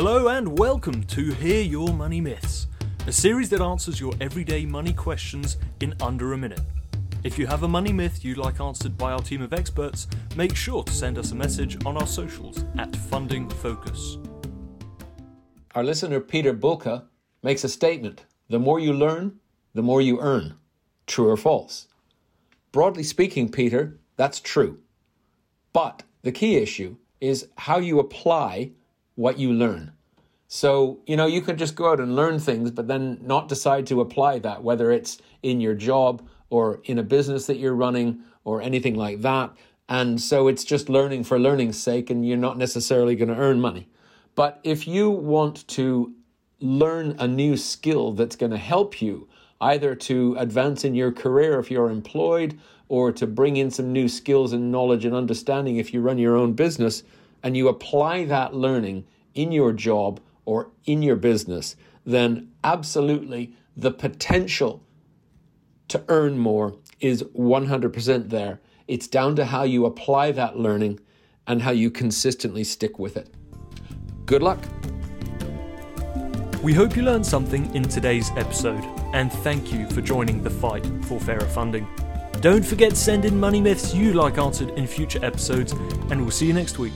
Hello and welcome to Hear Your Money Myths, a series that answers your everyday money questions in under a minute. If you have a money myth you'd like answered by our team of experts, make sure to send us a message on our socials at Funding Focus. Our listener Peter Bulka makes a statement the more you learn, the more you earn. True or false? Broadly speaking, Peter, that's true. But the key issue is how you apply what you learn. So, you know, you could just go out and learn things, but then not decide to apply that, whether it's in your job or in a business that you're running or anything like that. And so it's just learning for learning's sake, and you're not necessarily going to earn money. But if you want to learn a new skill that's going to help you either to advance in your career if you're employed or to bring in some new skills and knowledge and understanding if you run your own business and you apply that learning in your job or in your business, then absolutely the potential to earn more is 100% there. It's down to how you apply that learning and how you consistently stick with it. Good luck. We hope you learned something in today's episode, and thank you for joining the fight for fairer funding. Don't forget to send in money myths you like answered in future episodes, and we'll see you next week.